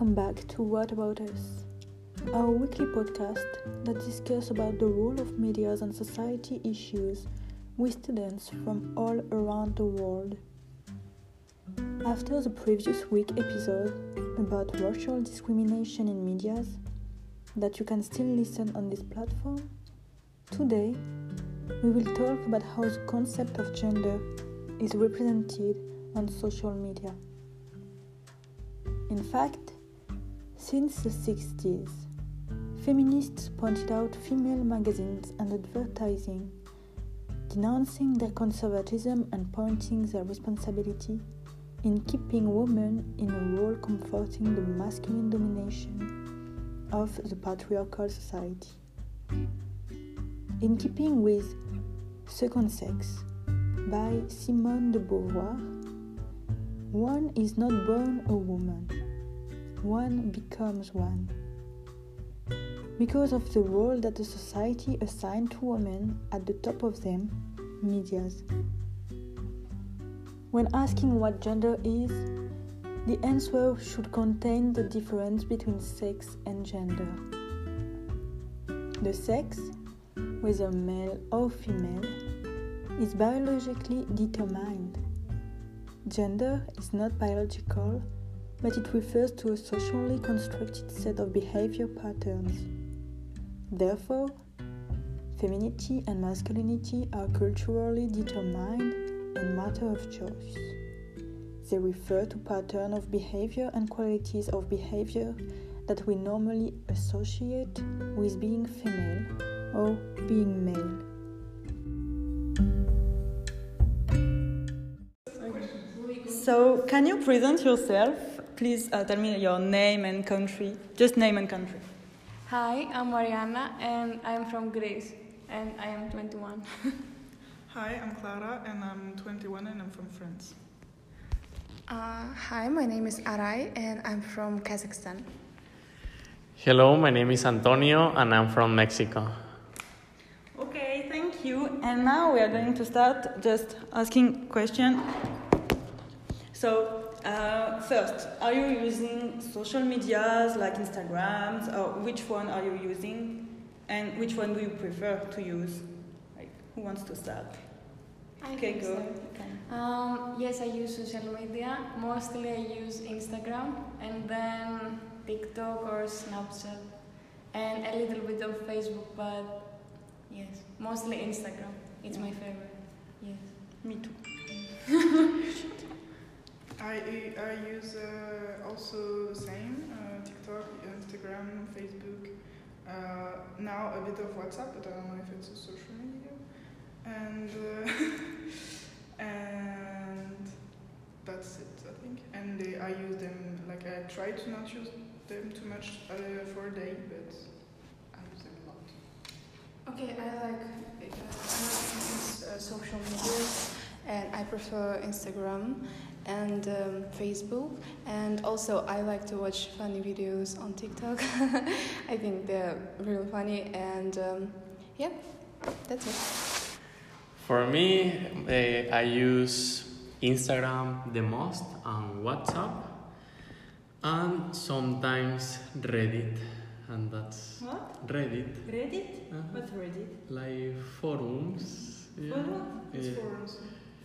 Welcome back to What About Us, our weekly podcast that discusses about the role of media and society issues with students from all around the world. After the previous week episode about racial discrimination in media, that you can still listen on this platform, today we will talk about how the concept of gender is represented on social media. In fact, since the 60s, feminists pointed out female magazines and advertising, denouncing their conservatism and pointing their responsibility in keeping women in a role comforting the masculine domination of the patriarchal society. In keeping with Second Sex by Simone de Beauvoir, one is not born a woman, one becomes one. Because of the role that the society assigned to women at the top of them, medias. When asking what gender is, the answer should contain the difference between sex and gender. The sex, whether male or female, is biologically determined Gender is not biological, but it refers to a socially constructed set of behavior patterns. Therefore, femininity and masculinity are culturally determined and matter of choice. They refer to patterns of behavior and qualities of behavior that we normally associate with being female or being male. So, can you present yourself? Please uh, tell me your name and country. Just name and country. Hi, I'm Mariana and I'm from Greece and I am 21. Hi, I'm Clara and I'm 21 and I'm from France. Uh, hi, my name is Aray and I'm from Kazakhstan. Hello, my name is Antonio and I'm from Mexico. Okay, thank you. And now we are going to start just asking questions. so, uh, first, are you using social medias like Instagrams, or which one are you using, and which one do you prefer to use? Like, who wants to start? I okay, go. So. Um, yes, I use social media. Mostly, I use Instagram, and then TikTok or Snapchat, and a little bit of Facebook. But yes, mostly Instagram. It's my favorite. Yes. Me too. I, I use uh, also same uh, TikTok, Instagram, Facebook. Uh, now a bit of WhatsApp, but I don't know if it's a social media. And uh, and that's it, I think. And they, I use them like I try to not use them too much uh, for a day, but I use them a lot. Okay, I like uh, social media, and I prefer Instagram and um, Facebook. And also, I like to watch funny videos on TikTok. I think they're real funny, and um, yeah, that's it. For me, uh, I use Instagram the most and WhatsApp, and sometimes Reddit. And that's what? Reddit. Reddit? Uh-huh. What's Reddit? Like forums. Yeah. Forums? It's yeah. forums.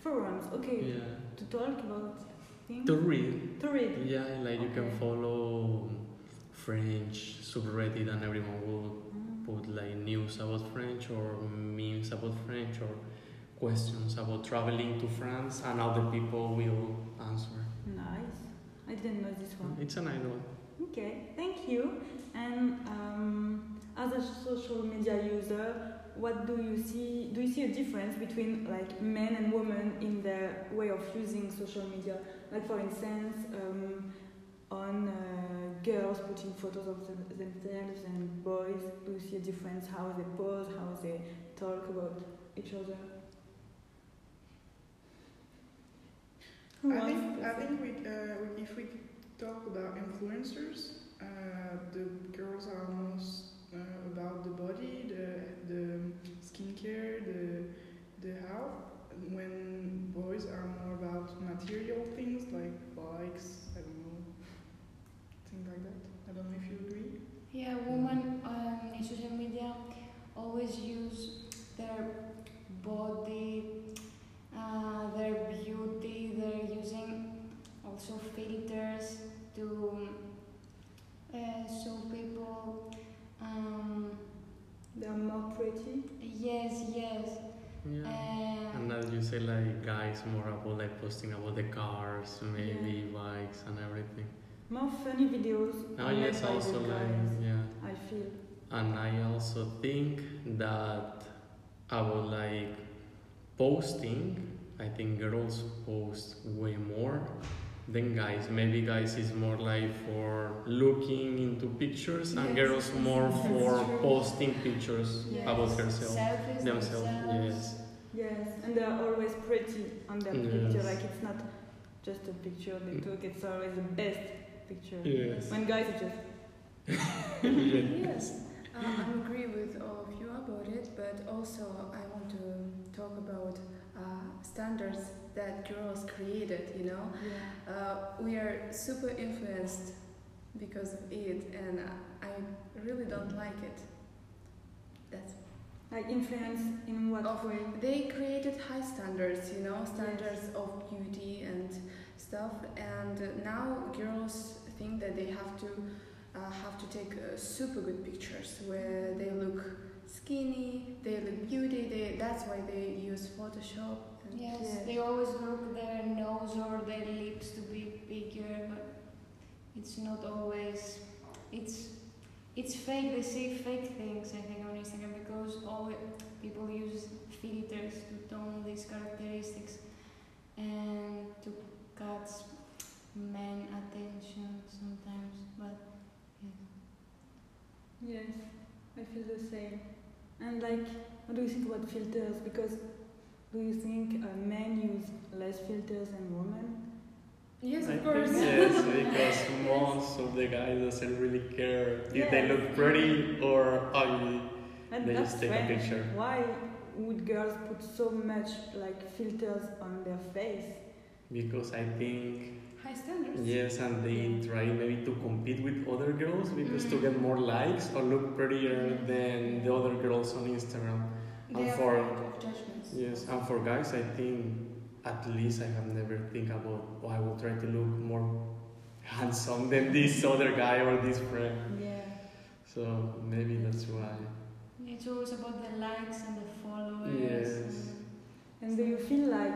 Forums, okay. Yeah. To talk about things? To read. To read. Yeah, like okay. you can follow French subreddit and everyone will mm. put like news about French or memes about French or questions about traveling to France and other people will answer. Nice. I didn't know this one. It's a nice one. Okay, thank you. And um, as a social media user, what do you see? Do you see a difference between like men and women in their way of using social media? Like for instance, um, on uh, girls putting photos of them, themselves and boys, do you see a difference how they pose, how they talk about each other? I think, I think we, uh, if we talk about influencers, uh, the girls are most uh, about the body, the the skincare, the the health when boys are more about material things like bikes, I don't know, things like that. I don't know if you agree. Yeah, women um, in social media always use their body, uh, guys more about like posting about the cars, maybe bikes and everything. More funny videos. Oh yes, also like yeah. I feel. And I also think that about like posting, I think girls post way more than guys. Maybe guys is more like for looking into pictures, and girls more for true. posting pictures yes. about herself, Selfies themselves. Yes. Yes, and they are always pretty on their Yes. picture. Like it's not just a picture they took. It's always the best picture. Yes. When guys are just Yes, uh, I agree with all of you about it, but also I want to talk about uh, standards that girls created, you know. yeah. Uh, we are super influenced because of it, and I really don't like it. That's like influence in what Of- way? they created high standards, you know, standards of beauty and stuff, and now girls think that they have to uh, have to take uh, super good pictures where they look skinny, they look beauty. They, that's why they use Photoshop. And Yes, Yes. they always look their nose or their lips to be bigger, but it's not always. It's it's fake. They say fake things. I think on Instagram because always people use filters to tone these characteristics and to catch men attention sometimes. But yeah. Yes, I feel the same. And like, what do you think about filters? Because do you think uh, men use less filters than women? Yes, of course. Yes, because most of the guys doesn't really care if they look pretty or ugly. And They that's just take a picture. Why would girls put so much like filters on their face? Because I think High standards. yes, and they try maybe to compete with other girls because to Mm. get more likes or look prettier than the other girls on Instagram. They And for judgments. yes, and for guys, I think at least I have never think about oh, I will try to look more handsome than this other guy or this friend. Yeah. So maybe that's why. It's always about the likes and the followers. Yes. And do you feel like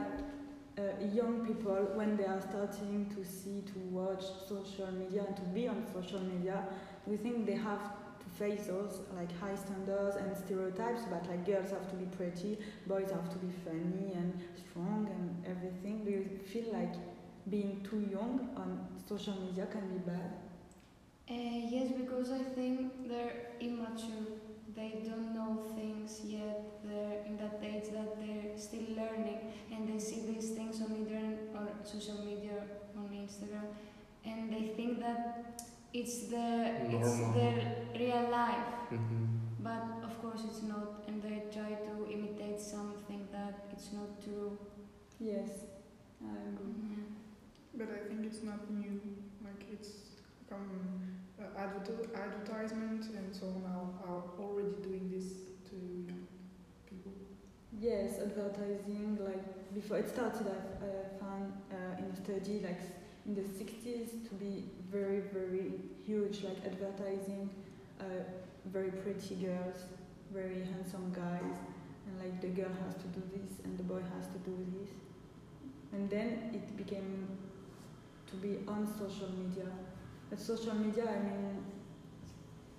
uh, young people, when they are starting to see, to watch social media and to be on social media, do you think they have to face those like high standards and stereotypes about like girls have to be pretty, boys have to be funny and strong and everything? Do you feel like being too young on social media can be bad? Uh, yes, because I think they're immature. They don't know things yet. They're in that age that they're still learning, and they see these things on internet or social media on Instagram, and they think that it's the it's Normal. their real life. hmm But of course, it's not, and they try to imitate something that it's not true. Yes, I agree. Mhm. But I think it's not new. Like it's come uh, adver- advertisement, and so now are already doing this to young people. Yes, advertising like before it started, I, I found uh, in a study like in the 60s to be very very huge, like advertising uh, very pretty girls, very handsome guys, and like the girl has to do this and the boy has to do this, and then it became to be on social media. But social media, I mean,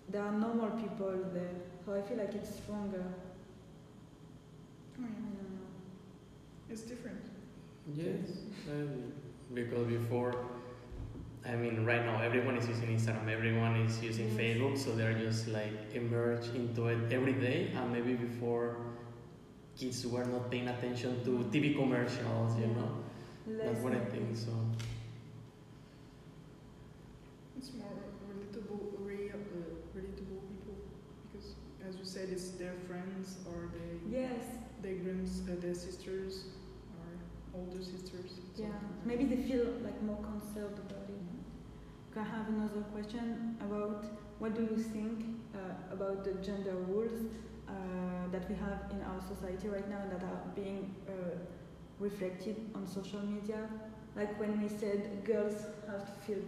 there are normal people there, so I feel like it's stronger. Oh, yeah. It's different. Yes, um, because before, I mean, right now everyone is using Instagram, everyone is using Yes. Facebook, so they're just like immersed into it every day. And maybe before, kids were not paying attention to TV commercials, you Yeah. know. That's what I think. So It's more relatable, real, uh, relatable people because, as you said, it's their friends or they, Yes, their grands, uh, their sisters or older sisters. yeah. Maybe they feel like more concerned about it. I have another question about what do you think uh, about the gender rules uh, that we have in our society right now that are being uh, reflected on social media. Like when we said girls have to feel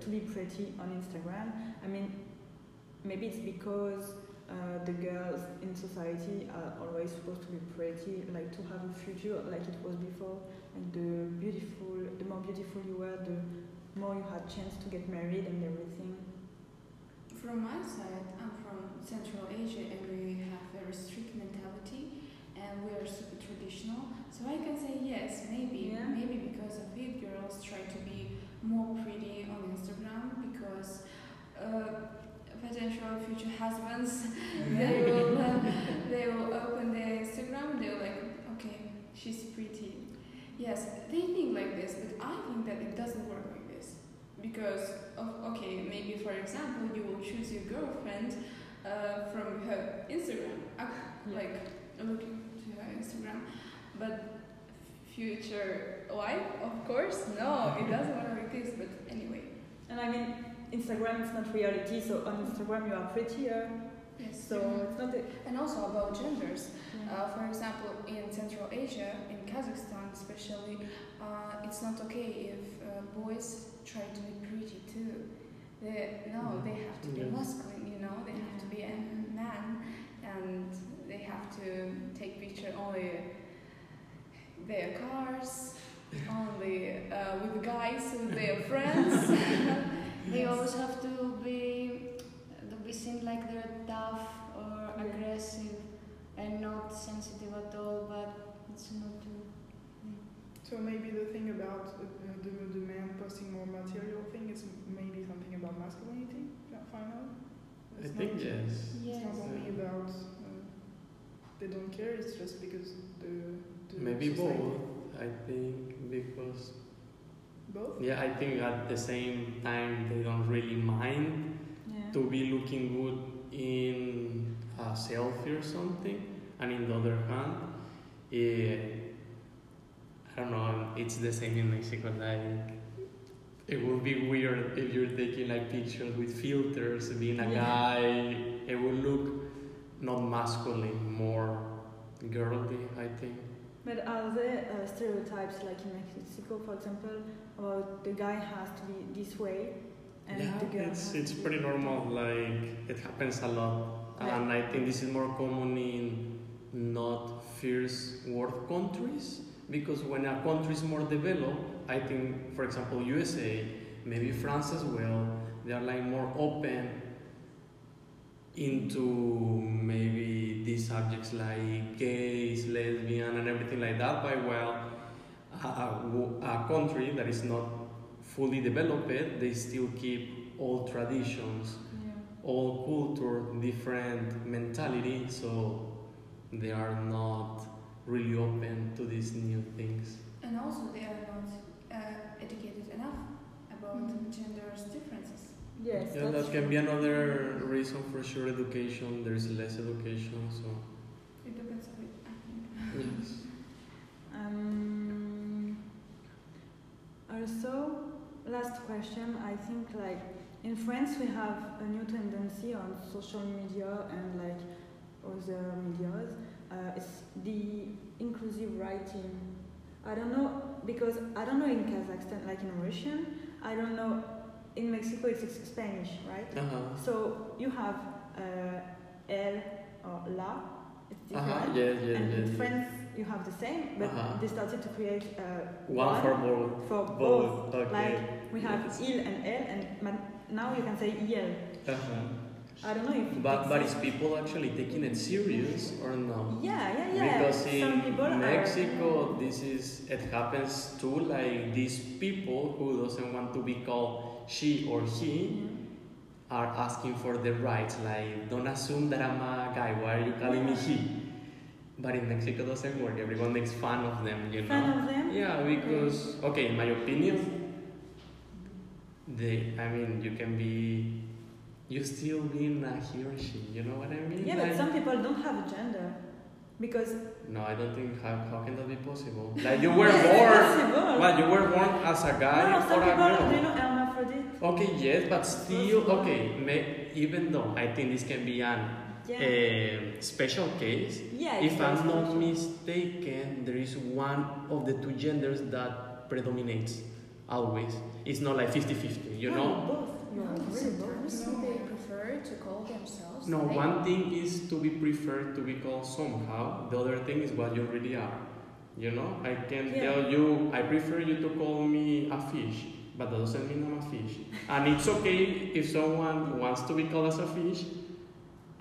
to be pretty on Instagram. I mean, maybe it's because uh, the girls in society are always supposed to be pretty, like to have a future like it was before. And the beautiful, the more beautiful you were, the more you had chance to get married and everything. From my side, I'm from Central Asia and we have very strict mentality and we are super traditional. So I can say yes, maybe, Yeah. maybe because of it, girls try to be more pretty on Instagram because uh, potential future husbands they will uh, they will open their Instagram. They're like, okay, she's pretty. Yes, they think like this, but I think that it doesn't work because of okay, maybe for example, you will choose your girlfriend uh, from her Instagram, uh, like looking to her Instagram, but future wife, of course, no, it doesn't work like this. But anyway, And I mean, Instagram is not reality, so on Instagram you are prettier, yes. so it's not and also about genders. Uh, for example, in Central Asia, in Kazakhstan especially, uh, it's not okay if uh, boys try to be pretty too. They, no, they have to be masculine, you know, they have to be a man and they have to take picture only their cars, only uh, with guys, with their friends. They always have to to be like they're tough or Yeah. aggressive and not sensitive at all, but it's not true. So maybe the thing about uh, the, the man posting more material thing is maybe something about masculinity. Yeah, final. I think yes. It's not only about uh, they don't care. It's just because the, the Maybe society- both. I think because Both. yeah, I think at the same time they don't really mind yeah. To be looking good in a selfie or something, and in the other hand, eh, I don't know. It's the same in Mexico. Like it would be weird if you're taking like pictures with filters, being a guy. It would look not masculine, more girly. I think. But are there uh, stereotypes, like in Mexico, for example, about the guy has to be this way yeah, it's it's pretty normal. Like it happens a lot, Yeah. and I think this is more common in not first world countries because when a country is more developed, I think, for example, USA, maybe France as well, they are like more open into maybe these subjects like gays, lesbian, and everything like that. By well, a, a, a country that is not fully developed, they still keep old traditions, Yeah. old culture, different mentality, so they are not really open to these new things. And also, they are not uh, educated enough about Mhm. gender's differences. Yes, Yeah, that's that can true. be another reason for sure. Education, there's less education, so It depends on it, I think. yes. Um, also, last question. I think like in France we have a new tendency on social media and like other medias. Uh, it's the inclusive writing. I don't know because I don't know in Kazakhstan like in Russian. I don't know in Mexico it's it's Spanish, right? Uh-huh. So you have uh, el or la. It's different. Uh-huh. Yes, yes, and yes. in. France, you have the same, but Uh-huh. they started to create uh, One for both. for Both. Okay. Like we have Yes. il and elle, and now you can say iel. Uh-huh. I don't know if. But but is people actually taking it serious or no? Yeah, yeah, yeah. Because in are- Mexico, this is it happens too. Like these people who doesn't want to be called she or he Mhm. are asking for the rights. Like don't assume that I'm a guy. Why are you calling me he? But in Mexico doesn't work. Everyone makes fun of them. You know. Fan of them? Yeah, because okay, in my opinion, they. I mean, you can be. You still being a he or she. You know what I mean? Yeah, but Like- some people don't have a gender because. No, I don't think how, how can that be possible? Like you were born. What you were born as a guy no, or a girl? do you know hermaphrodite? Okay, yes, but still okay. May, even though I think this can be an Yeah. a special case. Yeah. If I'm not special. mistaken, there is one of the two genders that predominates always. It's not like 50-50, you No, know? both. You're No, really both. sometimes they prefer to call themselves. No, they. one thing is to be preferred to be called somehow. The other thing is what you really are. You know, I can Yeah. tell you I prefer you to call me a fish, but that doesn't mean I'm a fish. And it's okay if someone wants to be called as a fish,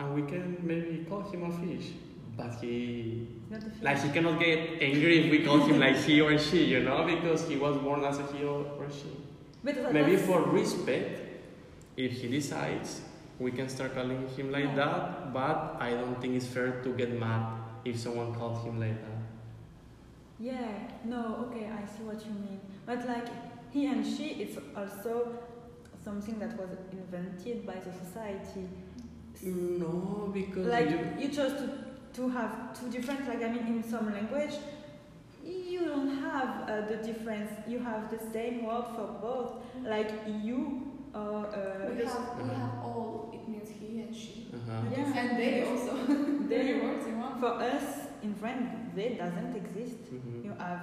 and we can maybe call him a fish. But he, fish. like, he cannot get angry if we call him like he or she, you know, because he was born as a he or she. But Maybe for respect, if he decides, we can start calling him like that. But I don't think it's fair to get mad if someone calls him like that. Yeah, no, okay, I see what you mean. But like he and she, it's also something that was invented by the society. No, because Like you, you chose to, to have two different, like I mean, in some language, you don't have uh, the difference. You have the same word for both. Like you or uh, We have, we Uh-huh. have all, it means he and she. uh-huh. yeah. And they also. They- Many words in one. For us in French, they doesn't exist. Mhm. You have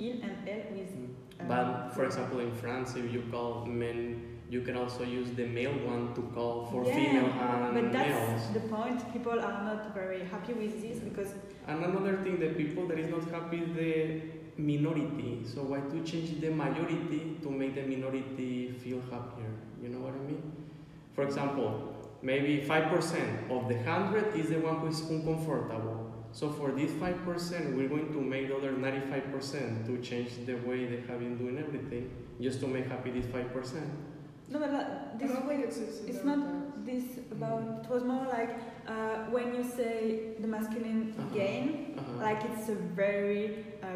il and elle with. Mhm. um, But for example, in France, if you call men, you can also use the male one to call for yeah, female and but that's males. the point. People are not very happy with this because And another thing, the people that is not happy is the minority. So why to change the majority to make the minority feel happier? You know what I mean? For example, maybe 5% of the 100 is the one who is uncomfortable. So for this 5%, we're going to make the other 95% to change the way they have been doing everything, just to make happy this 5%. No, but uh, this don't it's, it's, It's about not this about. It was more like uh, when you say the masculine Uh-huh. gain, Uh-huh. like it's a very uh,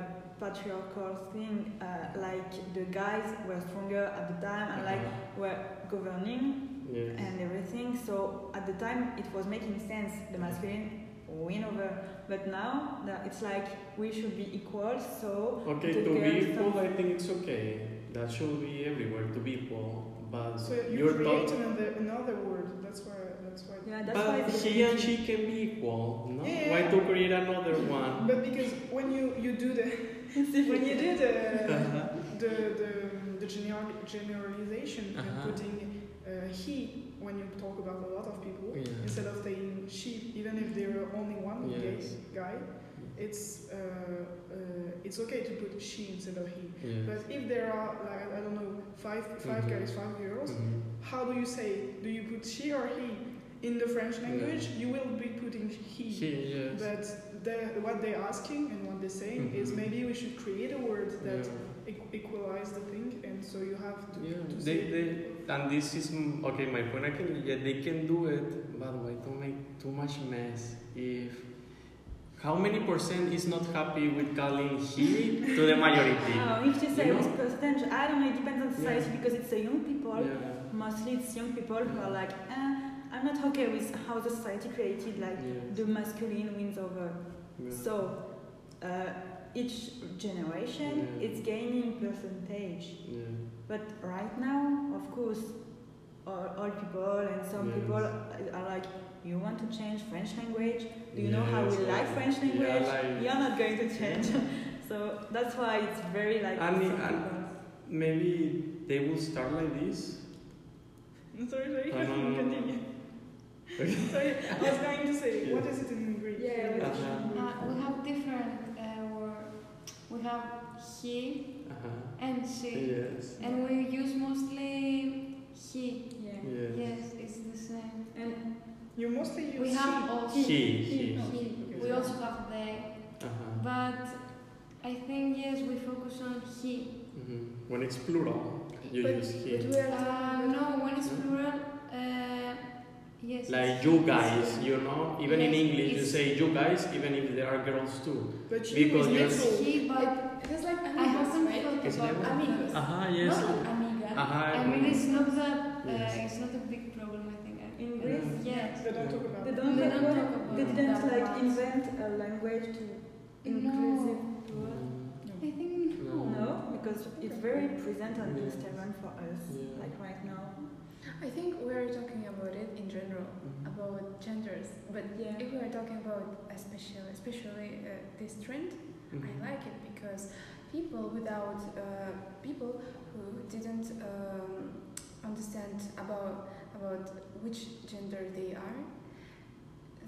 patriarchal thing. Uh, like the guys were stronger at the time and like Uh-huh. were governing Yes. and everything. So at the time it was making sense. The masculine win over. But now that it's like we should be equal. So Okay, to be equal, I think it's okay. That should be everywhere to be equal. But So you you're creating another, another word. That's why. That's why. yeah, that's why But it's he and she can be equal, no? Yeah. Why to create another one? But because when you you do the when you do the the the, the general, generalization Uh-huh. and putting uh, he when you talk about a lot of people Yeah. instead of saying she, even if there are only one Yes. gay guy, it's uh, uh, it's okay to put she instead of he. Yes. But if there are like I don't know five five Mhm. guys, five girls, Mhm. how do you say? Do you put she or he? In the French language, you will be putting he. He, yes. But the, what they're asking and what they're saying is Mhm. maybe we should create a word that yeah. equ- equalize the thing, and so you have to, Yeah, to they, they, and this is okay. My point, I can, yeah, they can do it, but why don't make too much mess? If how many percent is not happy with calling he to the majority? Oh, if you say You know? percentage, I don't know. It depends on the society Yeah. because it's a young people. Yeah. Mostly it's young people who are like, eh, I'm not okay with how the society created like Yes. the masculine wins over. Yeah. So uh, each generation it's gaining percentage. Yeah. But right now, of course, all, all people and some people are like, you want to change French language? Do you know how we like yeah. French Yeah, language? like- You're not going to change. so that's why it's very like. And- some and- Maybe they will start like this. I'm Sorry, sorry, Uh, no, no, no, no. continue. sorry, I was going to say, what is it in Greek? Yeah, Which Uh-huh. Uh, we have different uh, word. We have he Uh-huh. and she, Yes. and we use mostly he. Yeah. Yes. Yes, it's the same. And You mostly use We have also He. He. he. We also have they, Uh-huh. but I think yes, we focus on he. Mhm. When it's plural, you But- use he. but we are Uh, no, when it's plural, uh, yes. Like you guys, you know, even in English you say you guys, even if there are girls too. But you Because is you're- He, but It is like I amigos, haven't right? thought It's about never- Amigos. Aha, Not like amiga. Aha, I mean, it's not that. Uh, Yes. It's not a big problem. I think. In Greece, Yes. They don't talk about they don't, They don't talk about they didn't that like much. invent a language to inclusive word. I think No. No, because it's very present on Yeah. Instagram for us, Yeah. like right now. I think we're talking about it in general, Mhm. about genders. But Yeah. if we are talking about especially, especially uh, this trend, I Mhm. like it because people without uh, people who didn't um, understand about about which gender they are,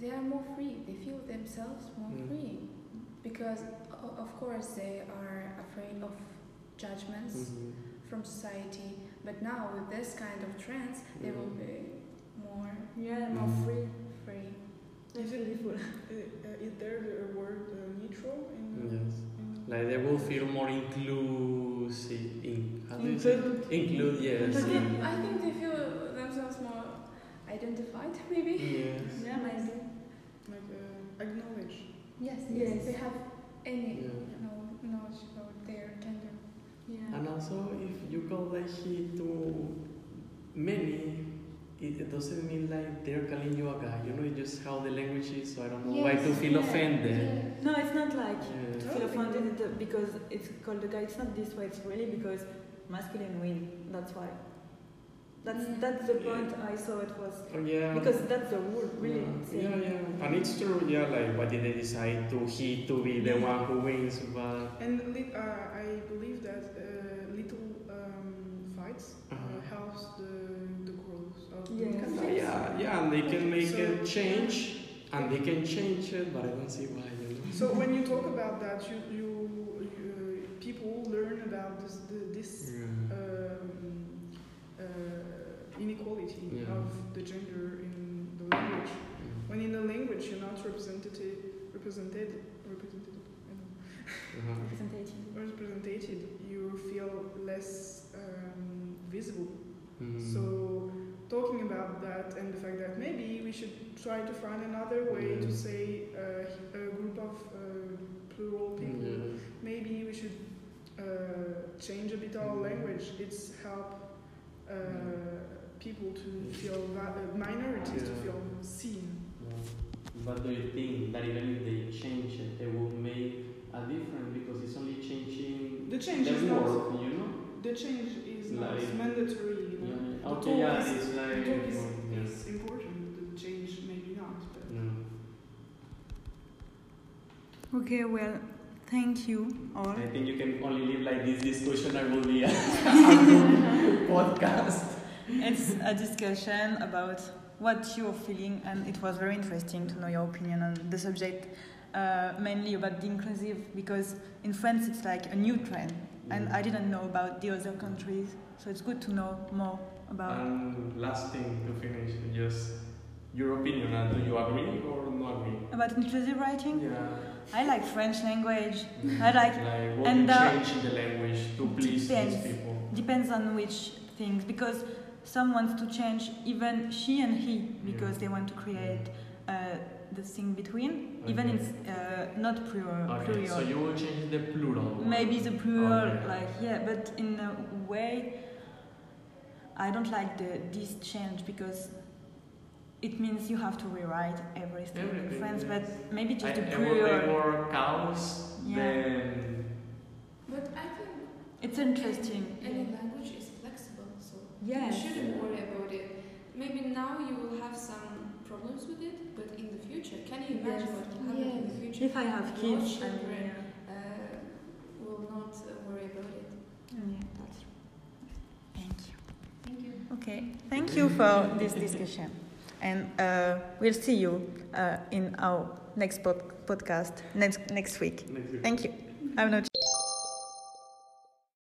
they are more free. They feel themselves more Mm. free because, of course, they are afraid of judgments Mhm. from society. But now with this kind of trends, they will Mhm. be more Yeah, more Mm. free. free. That's Is it- beautiful. Uh, uh, is there a word uh, neutral in? Yes. in Like they will feel more inclusive. In, how do you say? Include. Include, yes. But in- I think they feel themselves more identified, maybe. Yes. Yeah, maybe. like uh, acknowledge. Yes, yes. They have any Yeah. knowledge about their gender. Yeah. And also, if you call like he to many, it, it doesn't mean like they're calling you a guy. You know, it's just how the language is. So I don't know why to feel yeah, offended. No, it's not like Yeah. to feel offended because it's called a guy. It's not this way. It's really because masculine win. That's why. That's Mm. that's the Yeah. point I saw it was Oh, yeah. because that's the rule really. Yeah, yeah, yeah. And it's true, yeah, like why did they decide to he to be the one who wins, but And uh, I believe that uh, little um, fights uh, Uh-huh. helps the the growth of Yes. the yeah, country. yeah, yeah, and they can make So- a change and they can change it, but I don't see why, you know. So when you talk about that, you you, you people learn about this the, this Yeah. um, uh, inequality Yeah. of the gender in the language. When in the language you're not represented, represented, represented, I don't know, Uh-huh. representative. represented, you feel less um, visible. Mm. So talking about that and the fact that maybe we should try to find another way to say uh, a group of uh, plural people. Yeah. Maybe we should uh, change a bit our Mm. language. It's help uh, people to feel va- uh, minorities to feel seen. Yeah. But do you think that even if they change it, they will make a difference because it's only changing The change is the not. word, you know? The change is not Like- mandatory. You know? Yeah. The Okay, talk yeah, is- it's The like talk is, yeah. is important. The change maybe not. But No. Okay, well, thank you all. I think you can only live like this discussion. I will be a podcast. It's a discussion about what you're feeling, and it was very interesting to know your opinion on the subject, uh, mainly about the inclusive, because in France it's like a new trend, and I didn't know about the other countries, so it's good to know more about. And last thing to finish, just your opinion. And do you agree or not agree? About inclusive writing, Yeah. I like French language. I like Like what and, you uh, change in the language to please these people. Depends on which things because some wants to change even she and he because Yeah. they want to create uh, the thing between even it's uh, not plural Okay, plural so you will change the plural. maybe the plural Okay. like yeah but in a way i don't like the this change because it means you have to rewrite everything, Everything, in France, yes. but maybe just I, the I will make plural. more cows Yeah. than But I think It's interesting. any language is flexible, so Yes. you shouldn't worry about it. Maybe now you will have some problems with it, but in the future, can you imagine Yes. what will happen in the future? If I have Your kids, I children mean, uh, will not uh, worry about it. yeah, that's true. Thank you. Thank you. Okay, thank you for this discussion. And uh, we'll see you uh, in our next pod- podcast next, next week. next week. Thank you. Have a nice